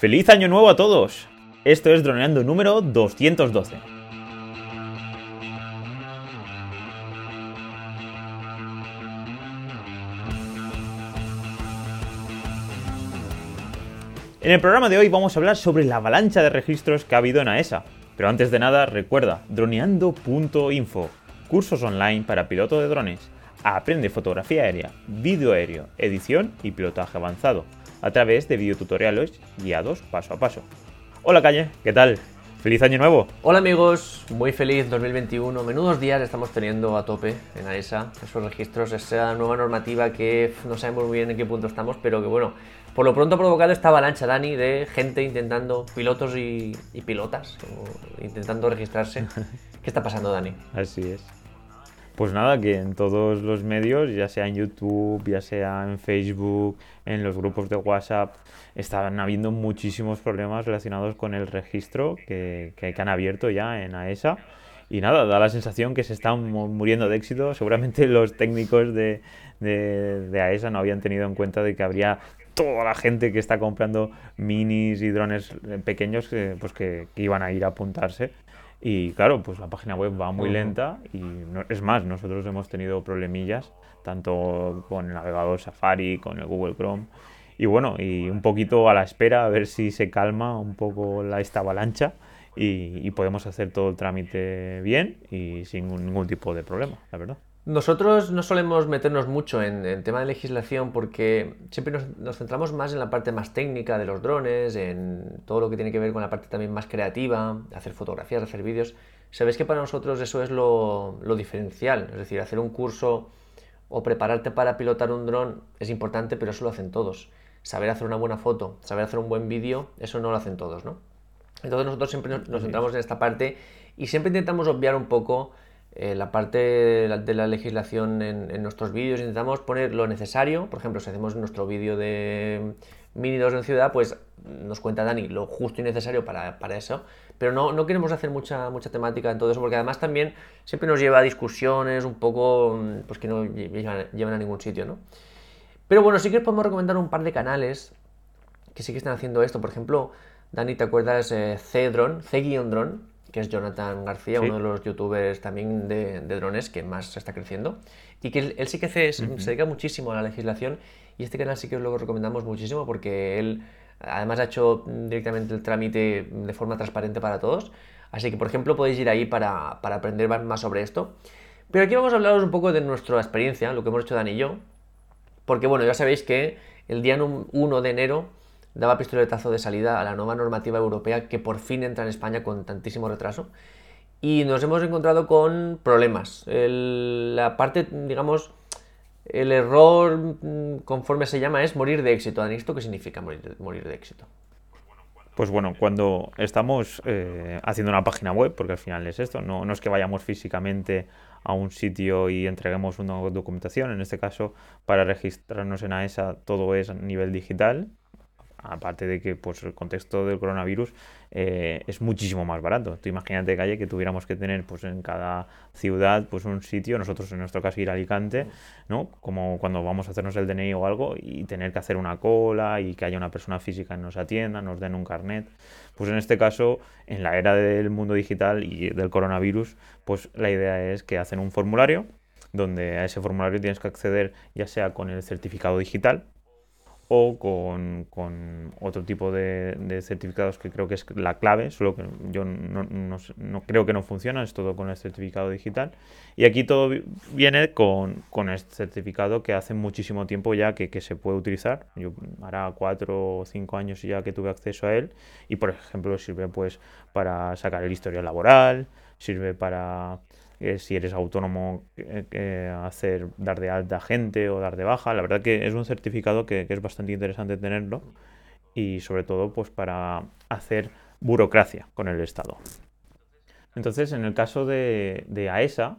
¡Feliz año nuevo a todos! Esto es Droneando número 212. En el programa de hoy vamos a hablar sobre la avalancha de registros que ha habido en AESA. Pero antes de nada, recuerda, droneando.info, cursos online para piloto de drones. Aprende fotografía aérea, vídeo aéreo, edición y pilotaje avanzado a través de videotutoriales guiados paso a paso. Hola Calle, ¿qué tal? ¡Feliz año nuevo! Hola amigos, muy feliz 2021. Menudos días estamos teniendo a tope en AESA, esos registros, esa nueva normativa que no sabemos muy bien en qué punto estamos, pero que bueno, por lo pronto ha provocado esta avalancha, Dani, de gente intentando, pilotos y, pilotas, intentando registrarse. ¿Qué está pasando, Dani? Así es. Pues nada, que en todos los medios, ya sea en YouTube, ya sea en Facebook, en los grupos de WhatsApp, estaban habiendo muchísimos problemas relacionados con el registro que, que, han abierto ya en AESA. Y nada, da la sensación que se están muriendo de éxito. Seguramente los técnicos de, de, AESA no habían tenido en cuenta de que habría toda la gente que está comprando minis y drones pequeños pues que, que iban a ir a apuntarse y claro, pues la página web va muy lenta y es más, nosotros hemos tenido problemillas tanto con el navegador Safari, con el Google Chrome. Y bueno, y un poquito a la espera a ver si se calma un poco la, esta avalancha y, y podemos hacer todo el trámite bien y sin ningún tipo de problema, la verdad. Nosotros no solemos meternos mucho en, el tema de legislación porque siempre nos, centramos más en la parte más técnica de los drones, en todo lo que tiene que ver con la parte también más creativa, hacer fotografías, hacer vídeos. Sabéis que para nosotros eso es lo, diferencial, es decir, hacer un curso o prepararte para pilotar un dron es importante, pero eso lo hacen todos. Saber hacer una buena foto, saber hacer un buen vídeo, eso no lo hacen todos, ¿no? Entonces nosotros siempre nos centramos en esta parte y siempre intentamos obviar un poco eh, la parte de la, legislación en, nuestros vídeos intentamos poner lo necesario. Por ejemplo, si hacemos nuestro vídeo de mini 2 en ciudad, pues nos cuenta Dani lo justo y necesario para, eso. Pero no, no, queremos hacer mucha, mucha temática en todo eso, porque además también siempre nos lleva a discusiones un poco pues que no llevan, a ningún sitio, ¿no? Pero bueno, sí que podemos recomendar un par de canales que sí que están haciendo esto. Por ejemplo, Dani, ¿te acuerdas? Eh, C-Drone, C-Drone, que es Jonathan García, uno de los youtubers también de, drones que más está creciendo. Y que él, sí que se dedica muchísimo a la legislación y este canal sí que os lo recomendamos muchísimo porque él además ha hecho directamente el trámite de forma transparente para todos. Así que, por ejemplo, podéis ir ahí para, para aprender más sobre esto. Pero aquí vamos a hablaros un poco de nuestra experiencia, lo que hemos hecho Dan y yo. Porque, bueno, ya sabéis que el día 1 de enero daba pistoletazo de salida a la nueva normativa europea que por fin entra en España con tantísimo retraso. Y nos hemos encontrado con problemas. la parte, digamos, el error, mm, conforme se llama, es morir de éxito. ¿Esto qué significa morir, de éxito? Pues bueno, cuando estamos eh, haciendo una página web, porque al final es esto, no, no, es que vayamos físicamente a un sitio y entreguemos una documentación, en este caso para registrarnos en AESA todo es a nivel digital, aparte de que pues el contexto del coronavirus eh, es muchísimo más barato. Tú imagínate, Calle, que tuviéramos que tener pues en cada ciudad pues un sitio, nosotros en nuestro caso ir a Alicante, ¿no? Como cuando vamos a hacernos el DNI o algo y tener que hacer una cola y que haya una persona física que nos atienda, nos den un carnet. Pues en este caso, en la era del mundo digital y del coronavirus, pues la idea es que hacen un formulario donde a ese formulario tienes que acceder ya sea con el certificado digital, o con, otro tipo de, certificados que creo que es la clave, solo que yo no, creo que no funciona, es todo con el certificado digital. Y aquí todo viene con, este certificado que hace muchísimo tiempo ya que, que, se puede utilizar. Yo hará cuatro o cinco años ya que tuve acceso a él y por ejemplo sirve pues para sacar el historial laboral, sirve para si eres autónomo, hacer dar de alta gente o dar de baja. La verdad que es un certificado que, es bastante interesante tenerlo y sobre todo pues para hacer burocracia con el Estado. Entonces, en el caso de, AESA,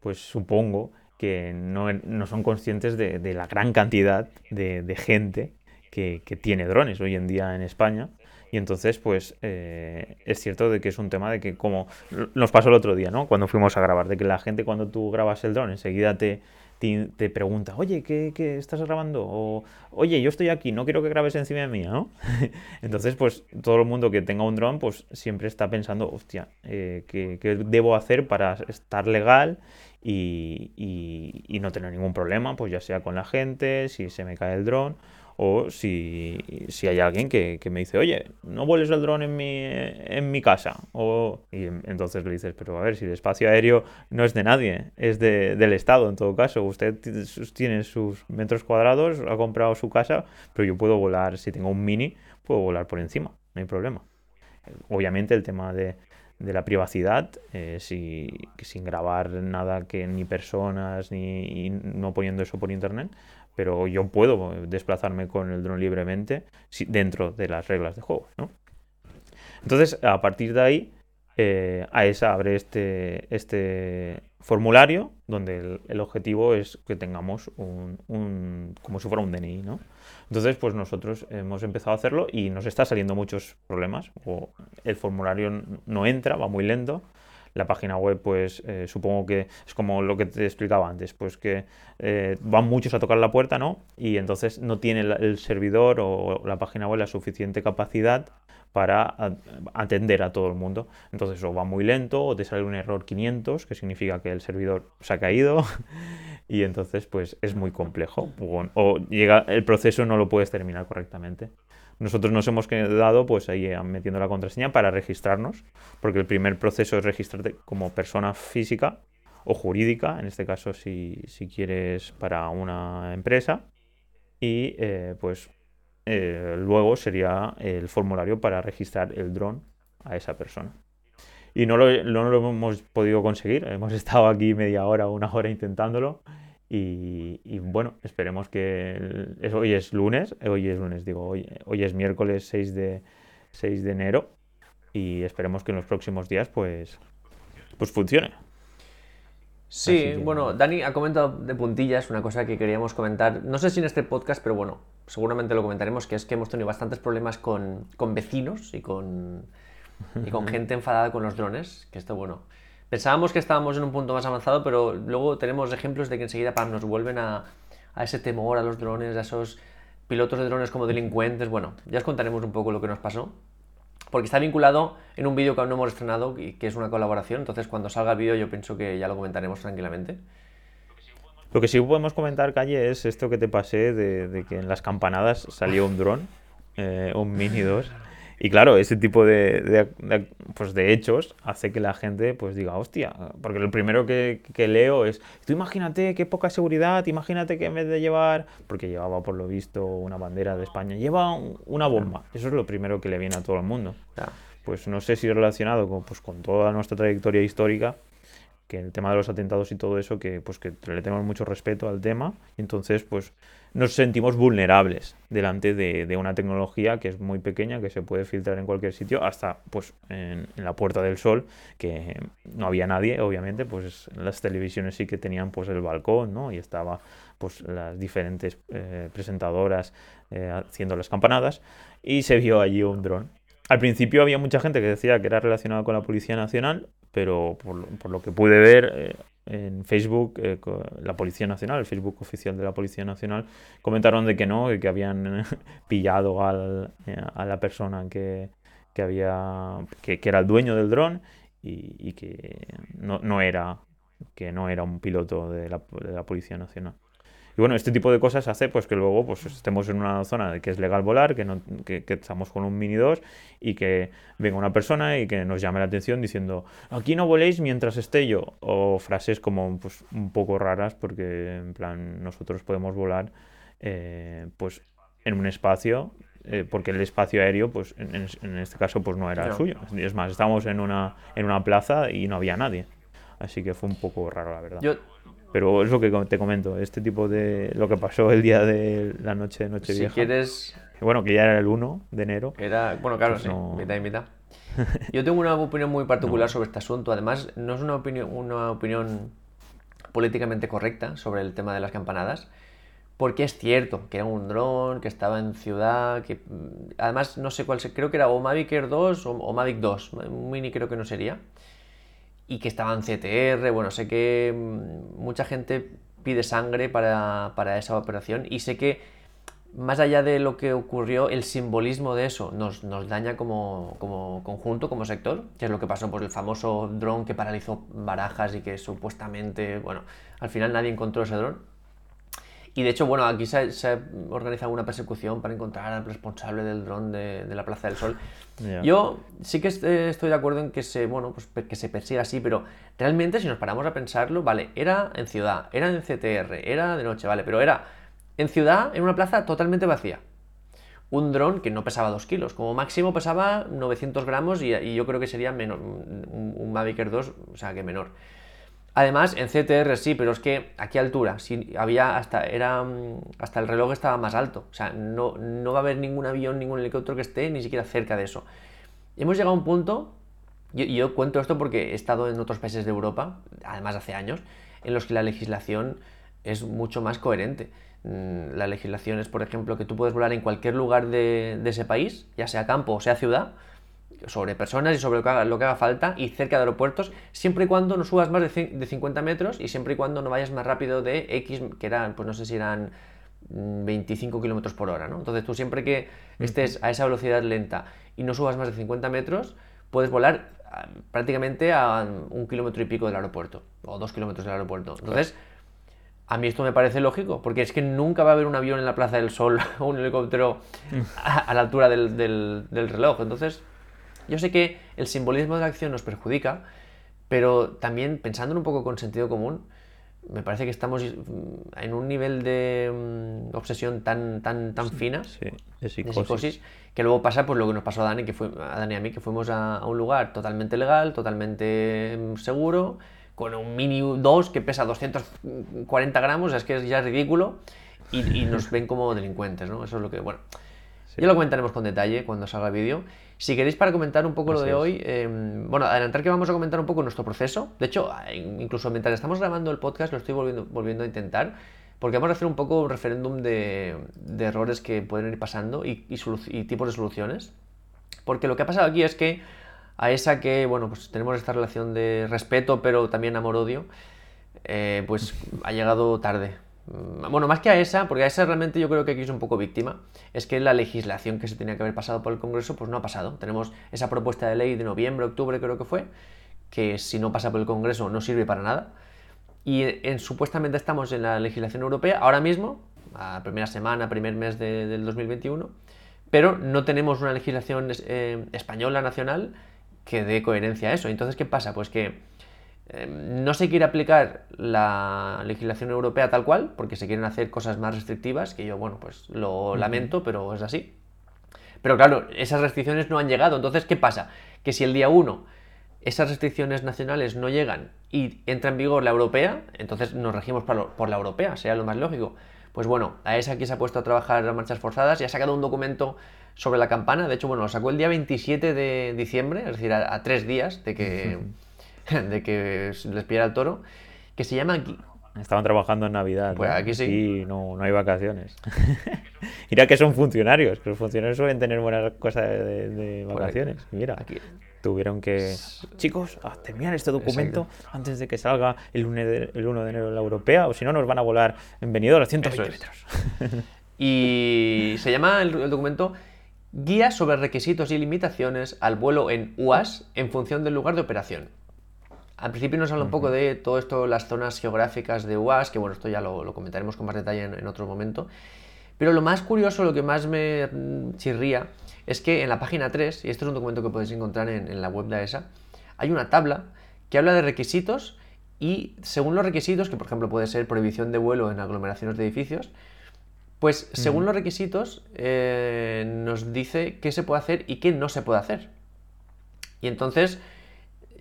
pues supongo que no, son conscientes de, la gran cantidad de, gente que, tiene drones hoy en día en España. Y entonces, pues eh, es cierto de que es un tema de que como nos pasó el otro día, ¿no? Cuando fuimos a grabar, de que la gente cuando tú grabas el dron enseguida te, te, pregunta, oye, ¿qué, estás grabando? O, oye, yo estoy aquí, no quiero que grabes encima de mí, ¿no? Entonces, pues todo el mundo que tenga un dron, pues siempre está pensando, hostia, eh, ¿qué, debo hacer para estar legal y, y, no tener ningún problema? Pues ya sea con la gente, si se me cae el dron o si, hay alguien que, me dice, oye, no vueles el dron en mi, en mi casa. O, y entonces le dices, pero a ver, si el espacio aéreo no es de nadie, es del Estado en todo caso. Usted tiene sus metros cuadrados, ha comprado su casa, pero yo puedo volar, si tengo un mini, puedo volar por encima, no hay problema. Obviamente el tema de, la privacidad, eh, sin grabar nada que ni personas, ni no poniendo eso por internet, pero yo puedo desplazarme con el dron libremente dentro de las reglas de juego. ¿no? Entonces, a partir de ahí, eh, AESA abre este, este formulario donde el, objetivo es que tengamos un, como si fuera un DNI, ¿no? Entonces, pues nosotros hemos empezado a hacerlo y nos está saliendo muchos problemas. O el formulario no entra, va muy lento la página web, pues eh, supongo que es como lo que te explicaba antes, pues que eh, van muchos a tocar la puerta, ¿no? Y entonces no tiene el, servidor o la página web la suficiente capacidad para atender a todo el mundo. Entonces o va muy lento o te sale un error 500, que significa que el servidor se ha caído y entonces pues es muy complejo. O llega el proceso no lo puedes terminar correctamente. Nosotros nos hemos quedado pues ahí eh, metiendo la contraseña para registrarnos, porque el primer proceso es registrarte como persona física o jurídica, en este caso si, quieres para una empresa, y eh, pues eh, luego sería el formulario para registrar el dron a esa persona. Y no lo, no lo hemos podido conseguir, hemos estado aquí media hora, una hora intentándolo y, bueno, esperemos que hoy es lunes, hoy es lunes, digo, hoy, hoy es miércoles 6 de, 6 de enero y esperemos que en los próximos días pues, pues funcione. Sí, bueno, Dani ha comentado de puntillas una cosa que queríamos comentar, no sé si en este podcast, pero bueno, seguramente lo comentaremos, que es que hemos tenido bastantes problemas con, con vecinos y con, y con gente enfadada con los drones, que esto, bueno, Pensábamos que estábamos en un punto más avanzado, pero luego tenemos ejemplos de que enseguida nos vuelven a, ese temor a los drones, a esos pilotos de drones como delincuentes. Bueno, ya os contaremos un poco lo que nos pasó. Porque está vinculado en un vídeo que aún no hemos estrenado, y que es una colaboración. Entonces, cuando salga el vídeo, yo pienso que ya lo comentaremos tranquilamente. Lo que sí podemos comentar, Calle, es esto que te pasé de, que en las campanadas salió un dron, eh, un Mini 2. Y claro, ese tipo de, pues de hechos hace que la gente pues diga, hostia, porque lo primero que, leo es, tú imagínate qué poca seguridad, imagínate que en vez de llevar, porque llevaba por lo visto una bandera de España, lleva una bomba. Eso es lo primero que le viene a todo el mundo. Pues no sé si relacionado con, pues, con toda nuestra trayectoria histórica, que el tema de los atentados y todo eso, que pues que le tenemos mucho respeto al tema, y entonces pues nos sentimos vulnerables delante de, una tecnología que es muy pequeña, que se puede filtrar en cualquier sitio, hasta pues en, la Puerta del Sol, que no había nadie, obviamente, pues las televisiones sí que tenían pues el balcón, ¿no? Y estaba pues las diferentes eh, presentadoras eh, haciendo las campanadas, y se vio allí un dron. Al principio había mucha gente que decía que era relacionado con la Policía Nacional, pero por, lo que pude ver eh, en Facebook, eh, la Policía Nacional, el Facebook oficial de la Policía Nacional, comentaron de que no, que habían pillado al, eh, a la persona que, había que, era el dueño del dron y, que no, no, era que no era un piloto de la, de la Policía Nacional. Y bueno, este tipo de cosas hace pues que luego pues estemos en una zona de que es legal volar, que, no, que, estamos con un Mini 2 y que venga una persona y que nos llame la atención diciendo aquí no voléis mientras esté yo. O frases como pues un poco raras porque en plan nosotros podemos volar eh, pues en un espacio eh, porque el espacio aéreo, pues en, este caso, pues no era el suyo. Es más, estábamos en una, en una plaza y no había nadie. Así que fue un poco raro, la verdad. Yo pero es lo que te comento, este tipo de lo que pasó el día de la noche de Nochevieja. Si quieres... Bueno, que ya era el 1 de enero. Era, bueno, claro, pues sí, mitad y mitad. Yo tengo una opinión muy particular sobre este asunto. Además, no es una opinión, una opinión políticamente correcta sobre el tema de las campanadas, porque es cierto que era un dron, que estaba en ciudad, que mm, además no sé cuál, creo que era o Mavic Air 2 o, Mavic 2, un mini creo que no sería, y que estaba en CTR, bueno, sé que mm, mucha gente pide sangre para, para esa operación y sé que más allá de lo que ocurrió, el simbolismo de eso nos, nos daña como, como, conjunto, como sector, que es lo que pasó por el famoso dron que paralizó barajas y que supuestamente, bueno, al final nadie encontró ese dron. Y de hecho, bueno, aquí se, ha organizado una persecución para encontrar al responsable del dron de, la Plaza del Sol. Yo sí que estoy de acuerdo en que se, bueno, pues que se persiga así, pero realmente si nos paramos a pensarlo, vale, era en ciudad, era en CTR, era de noche, vale, pero era en ciudad, en una plaza totalmente vacía. Un dron que no pesaba 2 kilos, como máximo pesaba 900 gramos y, yo creo que sería menor, un, Mavic Air 2, o sea que menor. Además, en CTR sí, pero es que aquí altura, si había hasta, era, hasta el reloj estaba más alto. O sea, no, no va a haber ningún avión, ningún helicóptero que esté ni siquiera cerca de eso. hemos llegado a un punto, y yo, yo cuento esto porque he estado en otros países de Europa, además hace años, en los que la legislación es mucho más coherente. Mm, la legislación es, por ejemplo, que tú puedes volar en cualquier lugar de, ese país, ya sea campo o sea ciudad, sobre personas y sobre lo que, haga, falta y cerca de aeropuertos, siempre y cuando no subas más de, de 50 metros y siempre y cuando no vayas más rápido de X, que eran, pues no sé si eran 25 mm, kilómetros por hora, ¿no? Entonces tú siempre que estés a esa velocidad lenta y no subas más de 50 metros, puedes volar ah, prácticamente a un kilómetro y pico del aeropuerto, o dos kilómetros del aeropuerto. Entonces, a mí esto me parece lógico, porque es que nunca va a haber un avión en la Plaza del Sol o un helicóptero a, la altura del, reloj. Entonces, yo sé que el simbolismo de la acción nos perjudica, pero también pensando un poco con sentido común, me parece que estamos en un nivel de mm, obsesión tan, tan, tan fina, de, psicosis. que luego pasa pues lo que nos pasó a Dani, que fue, a Dani y a mí, que fuimos a, a un lugar totalmente legal, totalmente mm, seguro, con un Mini 2 que pesa 240 gramos, es que ya es ridículo, y, nos ven como delincuentes, ¿no? Eso es lo que, bueno, ya lo comentaremos con detalle cuando salga el vídeo. Si queréis para comentar un poco lo de hoy, em, bueno, adelantar que vamos a comentar un poco nuestro proceso. De hecho, incluso mientras estamos grabando el podcast lo estoy volviendo, volviendo a intentar, porque vamos a hacer un poco un referéndum de, errores que pueden ir pasando y, y tipos de soluciones. Porque lo que ha pasado aquí es que a esa que, bueno, pues tenemos esta relación de respeto, pero también amor-odio, eh, pues ha llegado tarde. Mm, bueno, más que a esa, porque a esa realmente yo creo que aquí es un poco víctima, es que la legislación que se tenía que haber pasado por el Congreso, pues no ha pasado. Tenemos esa propuesta de ley de noviembre, octubre creo que fue, que si no pasa por el Congreso no sirve para nada. Y en, supuestamente estamos en la legislación europea ahora mismo, a primera semana, primer mes del 2021, pero no tenemos una legislación eh, española nacional que dé coherencia a eso. Entonces, ¿qué pasa? Pues que em, no se quiere aplicar la legislación europea tal cual, porque se quieren hacer cosas más restrictivas, que yo, bueno, pues lo lamento, pero es así. Pero claro, esas restricciones no han llegado. Entonces, ¿qué pasa? Que si el día 1 esas restricciones nacionales no llegan y entra en vigor la europea, entonces nos regimos por la europea, sería lo más lógico. Pues bueno, a esa que se ha puesto a trabajar a marchas forzadas y ha sacado un documento sobre la campana. De hecho, bueno, lo sacó el día 27 de diciembre, es decir, a, tres días de que, de que les pidiera el toro, que se llama... Estaban trabajando en Navidad. Pues aquí sí. Y no, no hay vacaciones. Mira que son funcionarios, que los funcionarios suelen tener buenas cosas de, vacaciones. Mira, aquí. tuvieron que... Chicos, a terminar este documento antes de que salga el, 1 de, el 1 de enero de la europea, o si no nos van a volar en venidor a 120 metros. y se llama el documento Guía sobre requisitos y limitaciones al vuelo en UAS en función del lugar de operación. Al principio nos habla un poco de todo esto, las zonas geográficas de UAS, que bueno, esto ya lo, comentaremos con más detalle en, otro momento. Pero lo más curioso, lo que más me chirría, es que en la página 3, y este es un documento que podéis encontrar en, en la web de ESA, hay una tabla que habla de requisitos y según los requisitos, que por ejemplo puede ser prohibición de vuelo en aglomeraciones de edificios, pues según los requisitos eh, nos dice qué se puede hacer y qué no se puede hacer. Y entonces,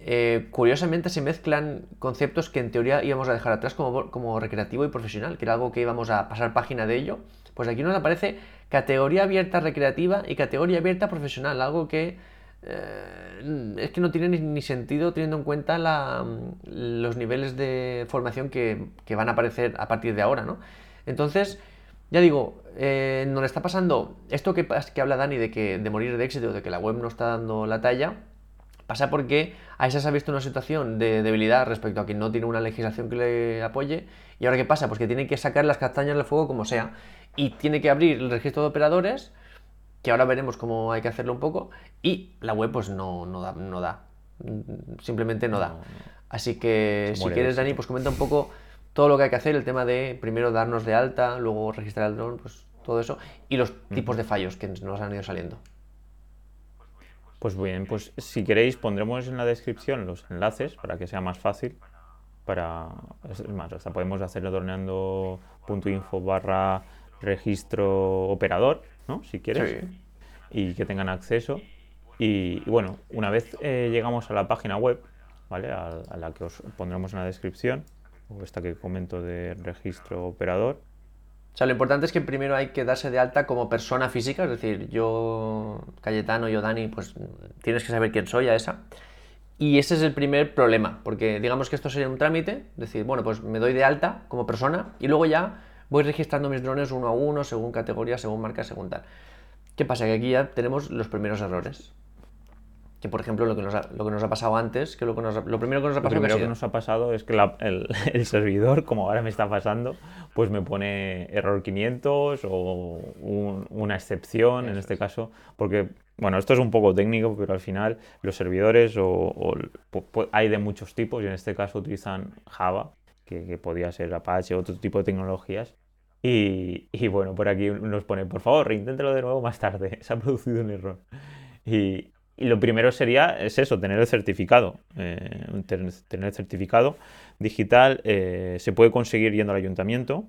eh, curiosamente se mezclan conceptos que en teoría íbamos a dejar atrás como, recreativo y profesional, que era algo que íbamos a pasar página de ello. Pues aquí nos aparece categoría abierta recreativa y categoría abierta profesional, algo que eh, es que no tiene ni, sentido teniendo en cuenta los niveles de formación que, que, van a aparecer a partir de ahora, ¿no? Entonces, ya digo, eh, nos está pasando esto que, que habla Dani de que de morir de éxito, de que la web no está dando la talla, pasa porque ahí se ha visto una situación de debilidad respecto a que no tiene una legislación que le apoye. ¿Y ahora qué pasa? Pues que tiene que sacar las castañas del fuego como sea. Y tiene que abrir el registro de operadores, que ahora veremos cómo hay que hacerlo un poco. Y la web pues no, no, da, no da. Simplemente no da. Así que si quieres, Dani, pues comenta un poco todo lo que hay que hacer, el tema de primero darnos de alta, luego registrar el dron, pues todo eso, y los tipos de fallos que nos han ido saliendo. Pues bien, pues si queréis pondremos en la descripción los enlaces para que sea más fácil. Para, es más, hasta podemos hacerlo torneando.info barra registro operador, ¿no? Si quieres. Y que tengan acceso. Y, bueno, una vez eh, llegamos a la página web, ¿vale? a la que os pondremos en la descripción, o esta que comento de registro operador. O sea, lo importante es que primero hay que darse de alta como persona física, es decir, yo, Cayetano, yo, Dani, pues tienes que saber quién soy a esa. Y ese es el primer problema, porque digamos que esto sería un trámite, decir, bueno, pues me doy de alta como persona y luego ya voy registrando mis drones uno a uno, según categoría, según marca, según tal. ¿Qué pasa? Que aquí ya tenemos los primeros errores que por ejemplo lo que nos ha, lo que nos ha pasado antes, que lo, que lo primero que nos ha pasado, lo primero que, nos ha pasado es que el, servidor, como ahora me está pasando, pues me pone error 500 o una excepción en este caso, porque bueno, esto es un poco técnico, pero al final los servidores o, hay de muchos tipos y en este caso utilizan Java, que, podía ser Apache, otro tipo de tecnologías. Y, y, bueno, por aquí nos pone, por favor, reinténtelo de nuevo más tarde, se ha producido un error. Y, y lo primero sería, es eso, tener el certificado. Eh, tener, el certificado digital eh, se puede conseguir yendo al ayuntamiento.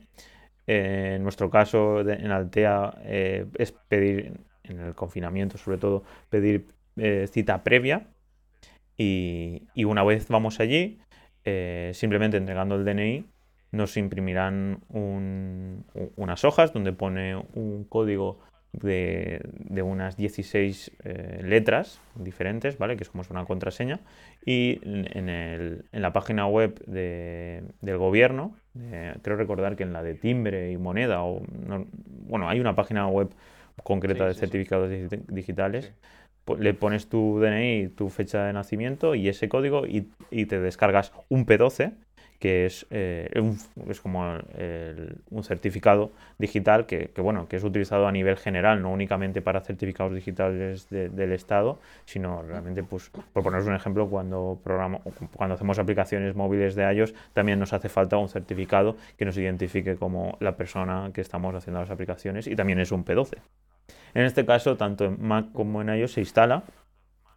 Eh, en nuestro caso, en Altea, es pedir, en el confinamiento sobre todo, pedir cita previa. Y, una vez vamos allí, simplemente entregando el DNI, nos imprimirán unas hojas donde pone un código de, unas 16 eh, letras diferentes, ¿vale? Que es como una contraseña. Y en, el, en la página web del gobierno, creo recordar que en la de timbre y moneda, o bueno, hay una página web concreta de certificados digitales. Le pones tu DNI, tu fecha de nacimiento y ese código y, y te descargas un P12 que es, eh, es como un certificado digital que, bueno, que es utilizado a nivel general, no únicamente para certificados digitales del Estado, sino realmente, pues, por poneros un ejemplo, cuando, programa, cuando hacemos aplicaciones móviles de iOS, también nos hace falta un certificado que nos identifique como la persona que estamos haciendo las aplicaciones y también es un P12. En este caso, tanto en Mac como en iOS se instala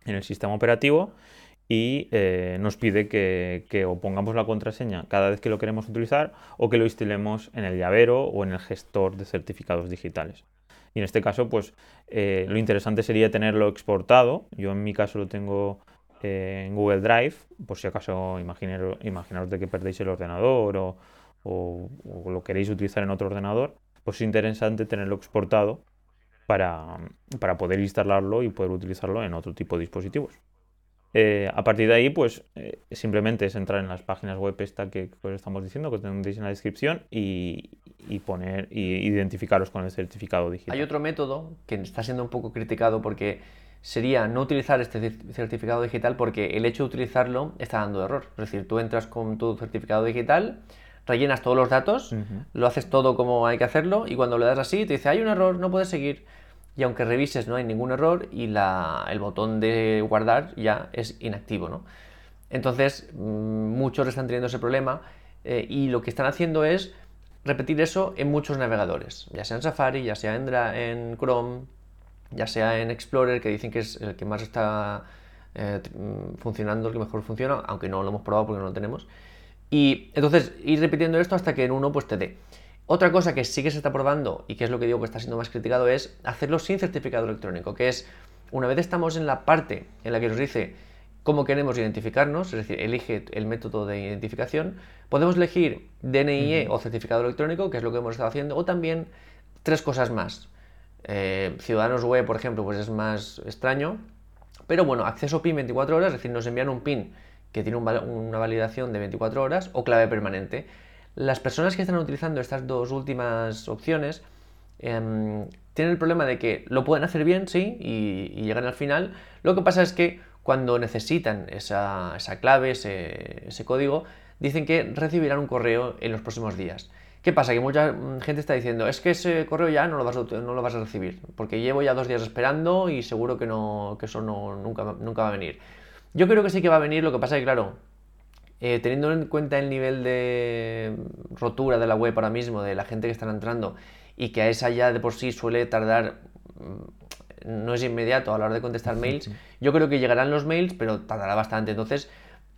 en el sistema operativo y eh, nos pide que, que, o pongamos la contraseña cada vez que lo queremos utilizar o que lo instalemos en el llavero o en el gestor de certificados digitales. Y en este caso, pues eh, lo interesante sería tenerlo exportado. Yo en mi caso lo tengo eh, en Google Drive, por si acaso imaginaros, imaginaros de que perdéis el ordenador o, o, lo queréis utilizar en otro ordenador, pues es interesante tenerlo exportado para, para poder instalarlo y poder utilizarlo en otro tipo de dispositivos. Eh, a partir de ahí, pues eh, simplemente es entrar en las páginas web esta que os estamos diciendo, que tenéis en la descripción, y, poner y identificaros con el certificado digital. Hay otro método que está siendo un poco criticado porque sería no utilizar este certificado digital porque el hecho de utilizarlo está dando error. Es decir, tú entras con tu certificado digital, rellenas todos los datos, lo haces todo como hay que hacerlo, y cuando le das así te dice hay un error, no puedes seguir y aunque revises no hay ningún error y el botón de guardar ya es inactivo. Entonces mm, muchos están teniendo ese problema eh, y lo que están haciendo es repetir eso en muchos navegadores, ya sea en Safari, ya sea en, en Chrome, ya sea en Explorer, que dicen que es el que más está eh, mm, funcionando, el que mejor funciona, aunque no lo hemos probado porque no lo tenemos. Y entonces ir repitiendo esto hasta que en uno pues te dé. Otra cosa que sí que se está probando y que es lo que digo que está siendo más criticado es hacerlo sin certificado electrónico, que es una vez estamos en la parte en la que nos dice cómo queremos identificarnos, es decir, elige el método de identificación, podemos elegir DNIE o certificado electrónico, que es lo que hemos estado haciendo, o también tres cosas más. Eh, Ciudadanos web, por ejemplo, pues es más extraño, pero bueno, acceso PIN 24 horas, es decir, nos envían un PIN que tiene una validación de 24 horas o clave permanente. Las personas que están utilizando estas dos últimas opciones em, tienen el problema de que lo pueden hacer bien, sí, y, llegan al final. Lo que pasa es que cuando necesitan esa, clave, ese, ese código, dicen que recibirán un correo en los próximos días. ¿Qué pasa? Que mucha mm, gente está diciendo, es que ese correo ya no lo vas a, no lo vas a recibir, porque llevo ya dos días esperando y seguro que, no, que eso no, nunca, nunca va a venir. Yo creo que sí que va a venir, lo que pasa es que, claro, eh, teniendo en cuenta el nivel de rotura de la web ahora mismo, de la gente que están entrando, y que a esa ya de por sí suele tardar, mm, no es inmediato a la hora de contestar mails, yo creo que llegarán los mails, pero tardará bastante. Entonces,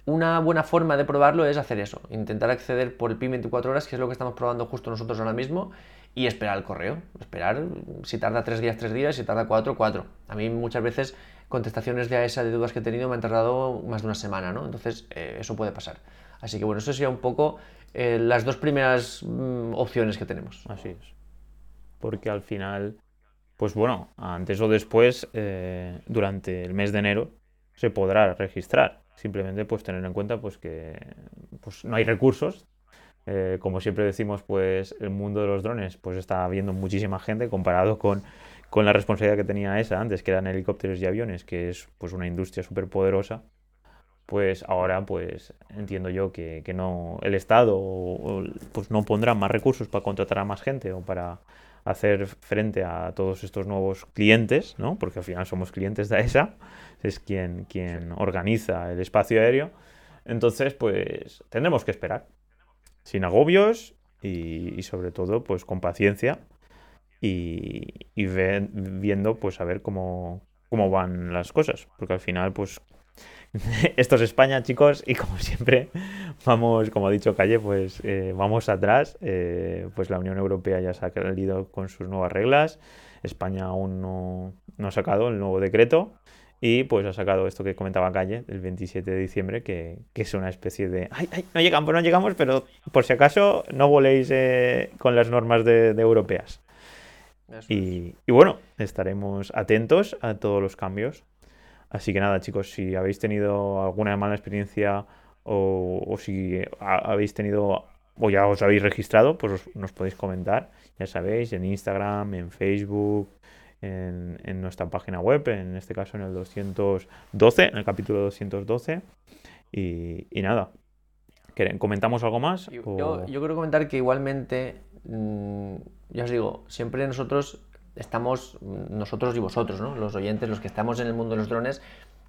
una buena forma de probarlo es hacer eso, intentar acceder por el PIN 24 horas, que es lo que estamos probando justo nosotros ahora mismo, y esperar el correo. Esperar si tarda tres días, tres días, si tarda cuatro, cuatro. A mí muchas veces contestaciones de esa de dudas que he tenido me han tardado más de una semana, ¿no? Entonces eh, eso puede pasar. Así que bueno, eso sería un poco eh, las dos primeras mm, opciones que tenemos. Así es. Porque al final, pues bueno, antes o después, eh, durante el mes de enero, se podrá registrar. Simplemente pues tener en cuenta pues que pues, no hay recursos. Como siempre decimos, pues el mundo de los drones pues está viendo muchísima gente comparado con, con la responsabilidad que tenía esa antes, que eran helicópteros y aviones, que es pues una industria súper poderosa pues ahora pues entiendo yo que, que, no el Estado pues no pondrá más recursos para contratar a más gente o para hacer frente a todos estos nuevos clientes, ¿no? Porque al final somos clientes de ESA, es quien, quien organiza el espacio aéreo. Entonces, pues tendremos que esperar, sin agobios y, sobre todo, pues con paciencia y, viendo, pues a ver cómo, cómo van las cosas, porque al final, pues Esto es España, chicos, y como siempre, vamos, como ha dicho Calle, pues eh, vamos atrás. Eh, pues la Unión Europea ya se ha salido con sus nuevas reglas. España aún no, ha sacado el nuevo decreto. Y pues ha sacado esto que comentaba Calle el 27 de diciembre, que, es una especie de. ¡Ay, ay! No llegamos, no llegamos, pero por si acaso no voléis eh, con las normas de, europeas. Y, y, bueno, estaremos atentos a todos los cambios Así que nada, chicos, si habéis tenido alguna mala experiencia o, si habéis tenido o ya os habéis registrado, pues nos podéis comentar, ya sabéis, en Instagram, en Facebook, en, nuestra página web, en este caso en el 212, en el capítulo 212. Y, y nada, ¿comentamos algo más? Yo, yo, quiero comentar que igualmente, mm, ya os digo, siempre nosotros estamos, nosotros y vosotros, ¿no? los oyentes, los que estamos en el mundo de los drones,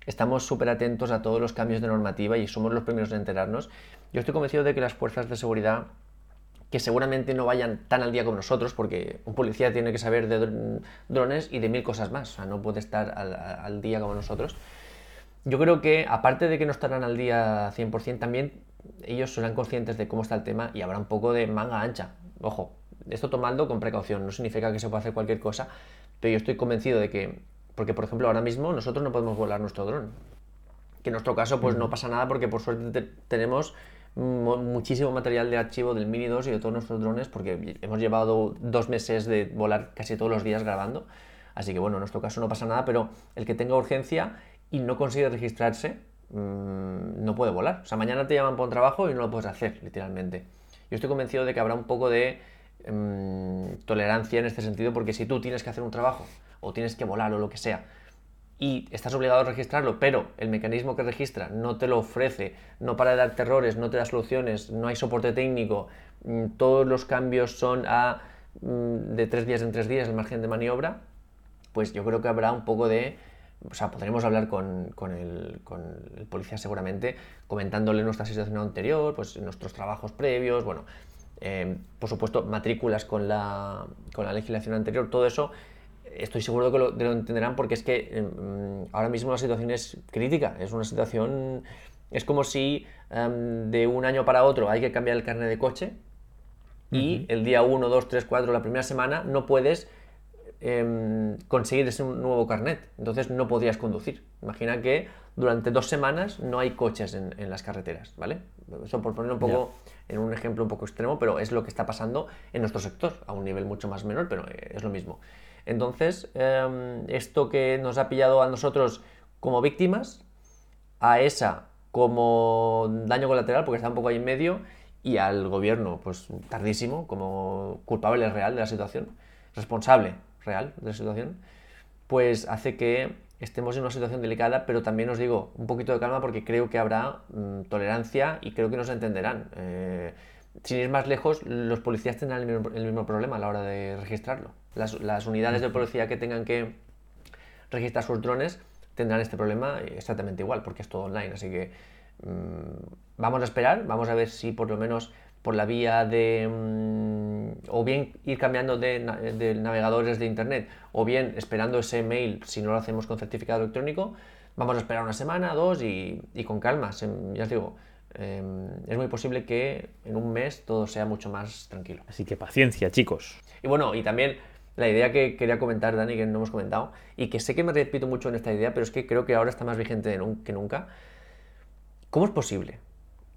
estamos súper atentos a todos los cambios de normativa y somos los primeros en enterarnos. Yo estoy convencido de que las fuerzas de seguridad, que seguramente no vayan tan al día como nosotros, porque un policía tiene que saber de drones y de mil cosas más, o sea, no puede estar al, día como nosotros. Yo creo que, aparte de que no estarán al día 100%, también ellos serán conscientes de cómo está el tema y habrá un poco de manga ancha. Ojo, esto tomando con precaución, no significa que se pueda hacer cualquier cosa, pero yo estoy convencido de que, porque por ejemplo ahora mismo nosotros no podemos volar nuestro dron, que en nuestro caso pues no pasa nada porque por suerte tenemos muchísimo material de archivo del Mini 2 y de todos nuestros drones porque hemos llevado dos meses de volar casi todos los días grabando, así que bueno, en nuestro caso no pasa nada, pero el que tenga urgencia y no consigue registrarse, mm, no puede volar. O sea, mañana te llaman por un trabajo y no lo puedes hacer, literalmente. Yo estoy convencido de que habrá un poco de Em, tolerancia en este sentido, porque si tú tienes que hacer un trabajo o tienes que volar o lo que sea y estás obligado a registrarlo, pero el mecanismo que registra no te lo ofrece, no para de dar errores, no te da soluciones, no hay soporte técnico, mm, todos los cambios son a mm, de tres días en tres días el margen de maniobra, pues yo creo que habrá un poco de o sea, podremos hablar con, con, el, con, el, policía seguramente, comentándole nuestra situación anterior, pues nuestros trabajos previos, bueno, Em, por supuesto, matrículas con la, con la, legislación anterior, todo eso estoy seguro de que lo, entenderán porque es que em, ahora mismo la situación es crítica, es una situación, es como si em, de un año para otro hay que cambiar el carnet de coche y el día 1, 2, 3, 4, la primera semana no puedes conseguir ese nuevo carnet, entonces no podrías conducir. Imagina que durante dos semanas no hay coches en, las carreteras, ¿vale? Eso por poner un poco en un ejemplo un poco extremo, pero es lo que está pasando en nuestro sector, a un nivel mucho más menor, pero es lo mismo. Entonces, em, esto que nos ha pillado a nosotros como víctimas, a esa como daño colateral, porque está un poco ahí en medio, y al gobierno, pues tardísimo, como culpable real de la situación, responsable real de la situación, pues hace que estemos en una situación delicada, pero también os digo, un poquito de calma porque creo que habrá mm, tolerancia y creo que nos entenderán. Eh, sin ir más lejos, los policías tendrán el mismo, problema a la hora de registrarlo. Las, unidades de policía que tengan que registrar sus drones tendrán este problema exactamente igual, porque es todo online. Así que mm, vamos a esperar, vamos a ver si por lo menos por la vía de mm, o bien ir cambiando de, navegadores de internet o bien esperando ese mail si no lo hacemos con certificado electrónico vamos a esperar una semana dos y, con calma. Ya os digo em, es muy posible que en un mes todo sea mucho más tranquilo. Así que paciencia chicos. Y bueno y también la idea que quería comentar Dani que no hemos comentado y que sé que me repito mucho en esta idea pero es que creo que ahora está más vigente que nunca. ¿cómo es posible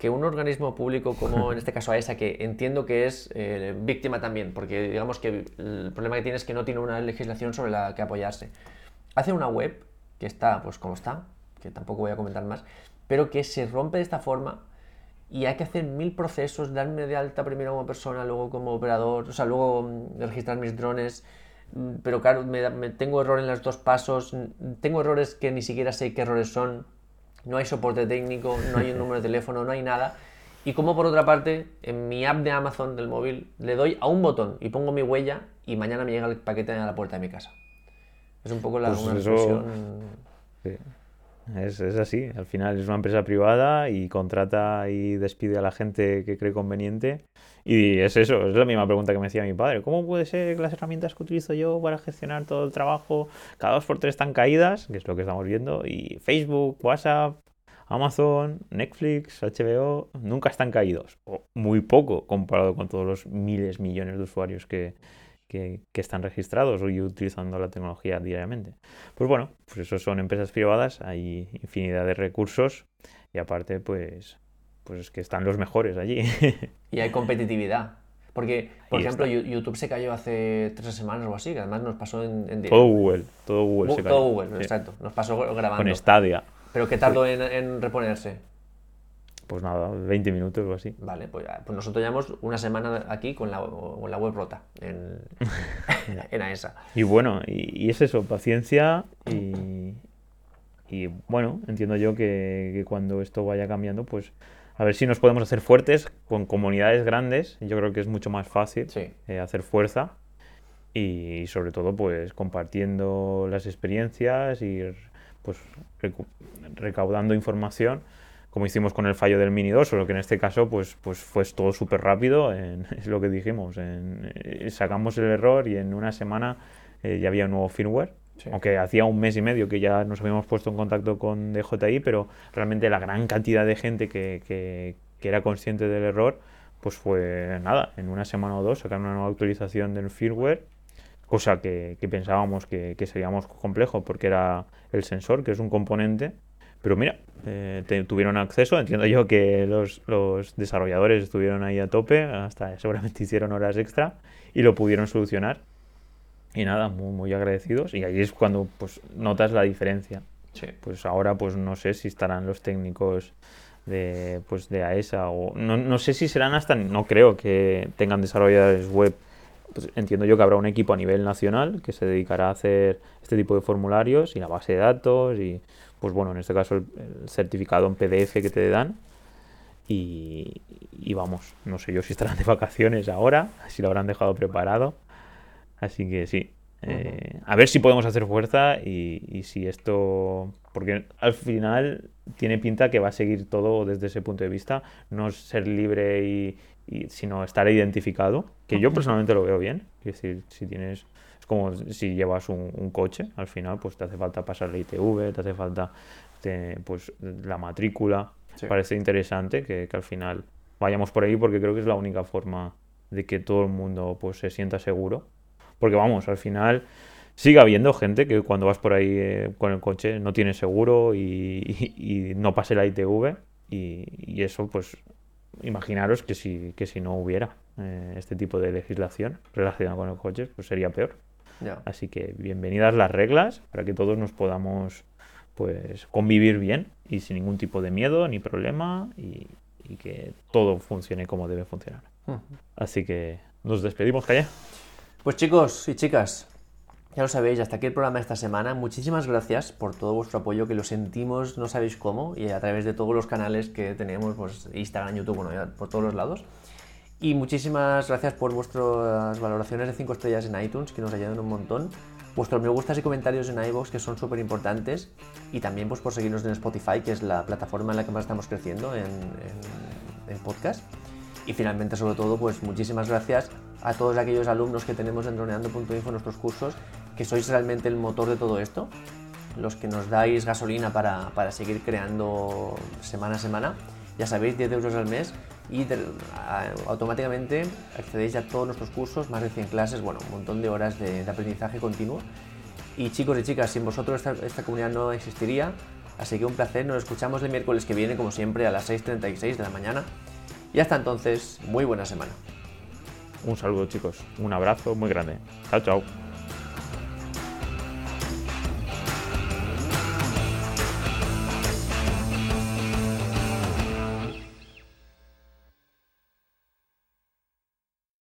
que un organismo público como en este caso AESA, que entiendo que es eh, víctima también, porque digamos que el problema que tiene es que no tiene una legislación sobre la que apoyarse, hace una web que está pues como está, que tampoco voy a comentar más, pero que se rompe de esta forma y hay que hacer mil procesos, darme de alta primero como persona, luego como operador, o sea, luego mm, registrar mis drones, mm, pero claro, me, tengo error en los dos pasos, tengo errores que ni siquiera sé qué errores son, no hay soporte técnico, no hay un número de teléfono, no hay nada. Y como por otra parte, en mi app de Amazon del móvil, le doy a un botón y pongo mi huella y mañana me llega el paquete a la puerta de mi casa. Es un poco la pues es, así, al final es una empresa privada y contrata y despide a la gente que cree conveniente. Y es eso, es la misma pregunta que me hacía mi padre. ¿Cómo puede ser que las herramientas que utilizo yo para gestionar todo el trabajo cada dos por tres están caídas? Que es lo que estamos viendo. Y Facebook, WhatsApp, Amazon, Netflix, HBO, nunca están caídos. O muy poco comparado con todos los miles, millones de usuarios que, que, están registrados y utilizando la tecnología diariamente. Pues bueno, pues eso son empresas privadas, hay infinidad de recursos y aparte pues, pues es que están los mejores allí. y hay competitividad. Porque, por ejemplo, YouTube se cayó hace tres semanas o así, que además nos pasó en, en Todo Google, todo Google se cayó. Todo Google, exacto. Nos pasó grabando. Con Stadia. ¿Pero qué tardó en reponerse? Pues nada, 20 minutos o así. Vale, pues, pues nosotros llevamos una semana aquí con la, la web rota en, en AESA. Y bueno, y, es eso, paciencia y, y bueno, entiendo yo que, cuando esto vaya cambiando, pues a ver si nos podemos hacer fuertes con comunidades grandes. Yo creo que es mucho más fácil eh, hacer fuerza y, sobre todo pues compartiendo las experiencias y pues recaudando información como hicimos con el fallo del Mini 2, solo que en este caso pues, pues fue todo súper rápido, es lo que dijimos, eh, sacamos el error y en una semana eh, ya había un nuevo firmware, aunque hacía un mes y medio que ya nos habíamos puesto en contacto con DJI, pero realmente la gran cantidad de gente que, que, era consciente del error, pues fue nada, en una semana o dos sacaron una nueva actualización del firmware cosa que, que pensábamos que, que, sería más complejo porque era el sensor, que es un componente pero mira, eh, tuvieron acceso, entiendo yo que los, desarrolladores estuvieron ahí a tope, hasta seguramente hicieron horas extra y lo pudieron solucionar. Y nada, muy, muy agradecidos. Y ahí es cuando pues notas la diferencia. Pues ahora pues no sé si estarán los técnicos de, pues, de AESA o no, no sé si serán hasta, no creo que tengan desarrolladores web. Pues entiendo yo que habrá un equipo a nivel nacional que se dedicará a hacer este tipo de formularios y la base de datos y pues bueno, en este caso el, certificado en PDF que te dan. Y, vamos, no sé yo si estarán de vacaciones ahora, si lo habrán dejado preparado. Así que sí, eh, a ver si podemos hacer fuerza y, si esto. Porque al final tiene pinta que va a seguir todo desde ese punto de vista, no ser libre y, sino estar identificado, que yo personalmente lo veo bien. Es decir, si tienes como si llevas un, coche, al final pues te hace falta pasar la ITV, te hace falta pues la matrícula. Parece interesante que, al final vayamos por ahí porque creo que es la única forma de que todo el mundo pues se sienta seguro. Porque vamos, al final sigue habiendo gente que cuando vas por ahí eh, con el coche no tiene seguro y, no pase la ITV y, eso pues imaginaros que si, que si no hubiera eh, este tipo de legislación relacionada con el coche pues sería peor. Así que bienvenidas las reglas para que todos nos podamos pues convivir bien y sin ningún tipo de miedo ni problema y, que todo funcione como debe funcionar. Así que nos despedimos, Calle. Pues chicos y chicas, ya lo sabéis, hasta aquí el programa de esta semana. Muchísimas gracias por todo vuestro apoyo, que lo sentimos, no sabéis cómo, y a través de todos los canales que tenemos, pues Instagram, YouTube, bueno, por todos los lados. Y muchísimas gracias por vuestras valoraciones de 5 estrellas en iTunes, que nos ayudan un montón. Vuestros me gustas y comentarios en iVoox, que son súper importantes. Y también pues, por seguirnos en Spotify, que es la plataforma en la que más estamos creciendo en, en, en podcast. Y finalmente, sobre todo, pues muchísimas gracias a todos aquellos alumnos que tenemos en droneando.info en nuestros cursos, que sois realmente el motor de todo esto, los que nos dais gasolina para, para seguir creando semana a semana. Ya sabéis, 10 euros al mes y automáticamente accedéis a todos nuestros cursos, más de 100 clases, bueno, un montón de horas de, aprendizaje continuo. Y chicos y chicas, sin vosotros esta, comunidad no existiría, así que un placer, nos escuchamos el miércoles que viene, como siempre, a las 6.36 de la mañana. Y hasta entonces, muy buena semana. Un saludo chicos, un abrazo muy grande. Chao, chao.